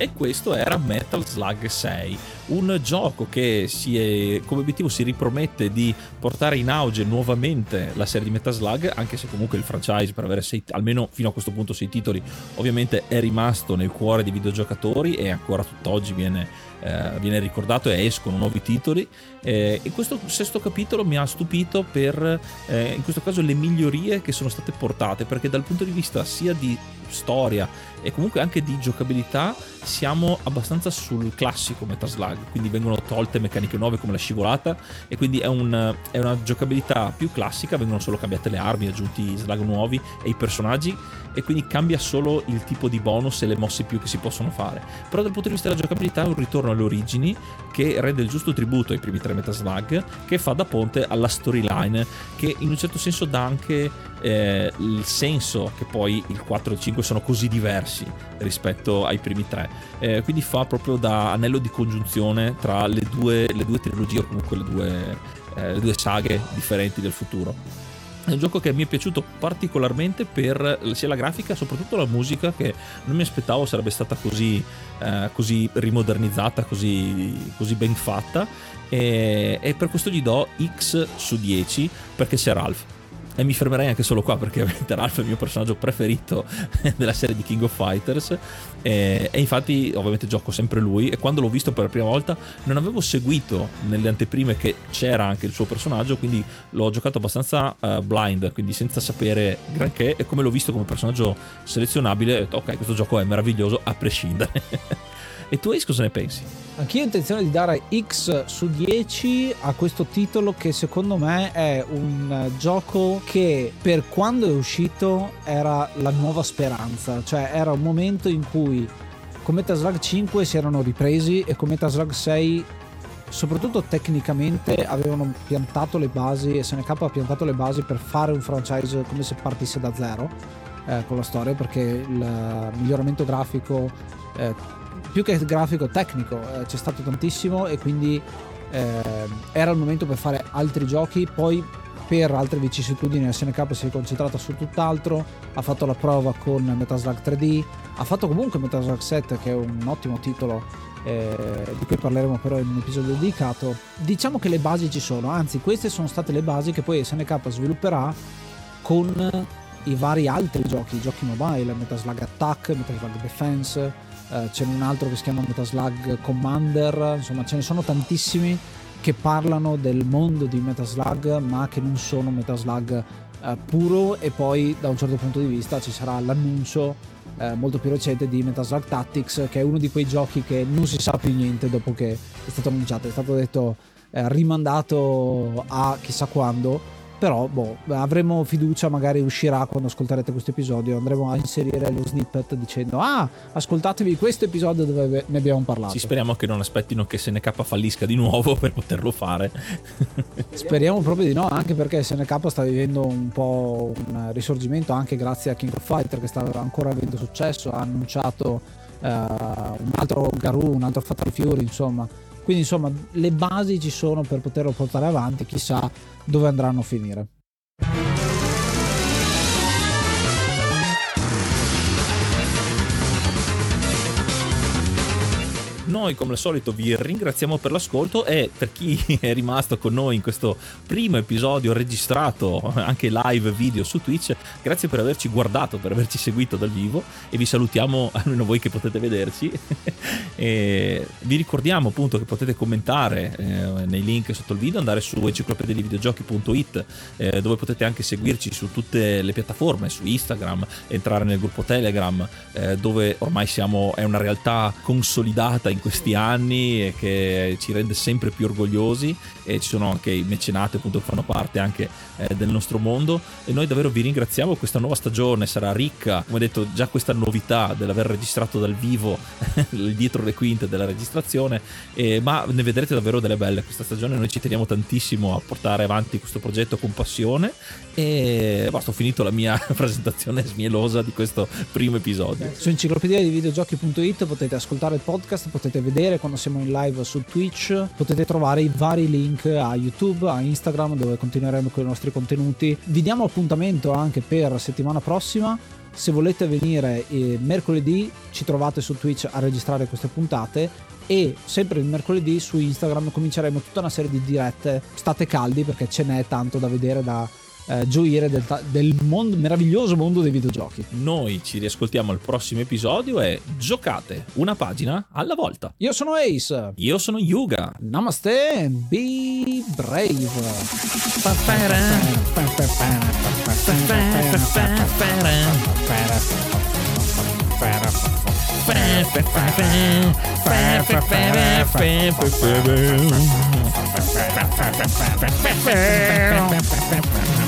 Speaker 2: E questo era Metal Slug 6, un gioco che è, come obiettivo si ripromette di portare in auge nuovamente la serie di Metal Slug, anche se comunque il franchise per avere sei, almeno fino a questo punto sei titoli ovviamente è rimasto nel cuore dei videogiocatori e ancora tutt'oggi viene, eh, viene ricordato e escono nuovi titoli. Eh, e questo sesto capitolo mi ha stupito per eh, in questo caso le migliorie che sono state portate perché dal punto di vista sia di storia e comunque anche di giocabilità siamo abbastanza sul classico Metal Slug, quindi vengono tolte meccaniche nuove come la scivolata e quindi è, un, è una giocabilità più classica, vengono solo cambiate le armi, aggiunti slug nuovi e i personaggi e quindi cambia solo il tipo di bonus e le mosse più che si possono fare. Però dal punto di vista della giocabilità è un ritorno alle origini che rende il giusto tributo ai primi tre Metal Slug, che fa da ponte alla storyline, che in un certo senso dà anche eh, il senso che poi il 4 e il 5 sono così diversi rispetto ai primi tre. Eh, quindi fa proprio da anello di congiunzione tra le due, le due trilogie o comunque le due, eh, le due saghe differenti del futuro. È un gioco che mi è piaciuto particolarmente per sia la grafica, soprattutto la musica, che non mi aspettavo sarebbe stata così, eh, così rimodernizzata, così, così ben fatta. E, e per questo gli do X su 10 perché c'è Ralph e mi fermerei anche solo qua perché ovviamente Ralph è il mio personaggio preferito della serie di King of Fighters. E, e, infatti ovviamente gioco sempre lui. E quando l'ho visto per la prima volta non avevo seguito nelle anteprime che c'era anche il suo personaggio quindi l'ho giocato abbastanza uh, blind quindi senza sapere granché. E come l'ho visto come personaggio selezionabile ho detto ok questo gioco è meraviglioso a prescindere e tu Ace cosa ne pensi?
Speaker 1: Anch'io ho intenzione di dare X su 10 a questo titolo che secondo me è un gioco che per quando è uscito era la nuova speranza, cioè era un momento in cui con Metal Slug 5 si erano ripresi e con Metal Slug 6 soprattutto tecnicamente avevano piantato le basi e SNK ha piantato le basi per fare un franchise come se partisse da zero eh, con la storia perché il miglioramento grafico eh, più che grafico tecnico eh, c'è stato tantissimo e quindi eh, era il momento per fare altri giochi. Poi per altre vicissitudini SNK si è concentrata su tutt'altro ha fatto la prova con Metal Slug 3D ha fatto comunque Metal Slug 7 che è un ottimo titolo eh, di cui parleremo però in un episodio dedicato. Diciamo che le basi ci sono anzi queste sono state le basi che poi SNK svilupperà con i vari altri giochi, giochi mobile, Metal Slug Attack, Metal Slug Defense, eh, c'è un altro che si chiama Metaslug Commander, insomma ce ne sono tantissimi che parlano del mondo di Metaslug ma che non sono Metaslug eh, puro. E poi da un certo punto di vista ci sarà l'annuncio eh, molto più recente di Metaslug Tactics che è uno di quei giochi che non si sa più niente dopo che è stato annunciato, è stato detto eh, rimandato a chissà quando però boh, avremo fiducia, magari uscirà quando ascolterete questo episodio, andremo a inserire lo snippet dicendo ah, ascoltatevi questo episodio dove ne abbiamo parlato.
Speaker 2: Sì, speriamo che non aspettino che SNK fallisca di nuovo per poterlo fare.
Speaker 1: speriamo proprio di no, anche perché SNK sta vivendo un po' un risorgimento anche grazie a King of Fighter che sta ancora avendo successo, ha annunciato uh, un altro Garou, un altro Fatal Fury, insomma quindi insomma le basi ci sono per poterlo portare avanti, chissà dove andranno a finire.
Speaker 2: Noi come al solito vi ringraziamo per l'ascolto e per chi è rimasto con noi in questo primo episodio registrato anche live video su Twitch, grazie per averci guardato, per averci seguito dal vivo e vi salutiamo almeno voi che potete vederci. e vi ricordiamo appunto che potete commentare eh, nei link sotto il video, andare su enciclopediadivideogiochi.it eh, dove potete anche seguirci su tutte le piattaforme, su Instagram, entrare nel gruppo Telegram eh, dove ormai siamo, è una realtà consolidata in in questi anni e che ci rende sempre più orgogliosi e ci sono anche i mecenati appunto che fanno parte anche eh, del nostro mondo. E noi davvero vi ringraziamo questa nuova stagione sarà ricca come detto già questa novità dell'aver registrato dal vivo dietro le quinte della registrazione. Eh, ma ne vedrete davvero delle belle. Questa stagione noi ci teniamo tantissimo a portare avanti questo progetto con passione. E basta ho finito la mia presentazione smielosa di questo primo episodio.
Speaker 1: Su enciclopedia di videogiochi.it potete ascoltare il podcast potete vedere quando siamo in live su Twitch potete trovare i vari link a YouTube a Instagram dove continueremo con i nostri contenuti vi diamo appuntamento anche per settimana prossima se volete venire eh, mercoledì ci trovate su Twitch a registrare queste puntate e sempre il mercoledì su Instagram cominceremo tutta una serie di dirette. State caldi perché ce n'è tanto da vedere, da eh, gioire del, ta- del mondo, meraviglioso mondo dei videogiochi.
Speaker 2: Noi ci riascoltiamo al prossimo episodio e giocate una pagina alla volta.
Speaker 1: Io sono Ace.
Speaker 2: Io sono Yuga.
Speaker 1: Namaste, be brave. Bye.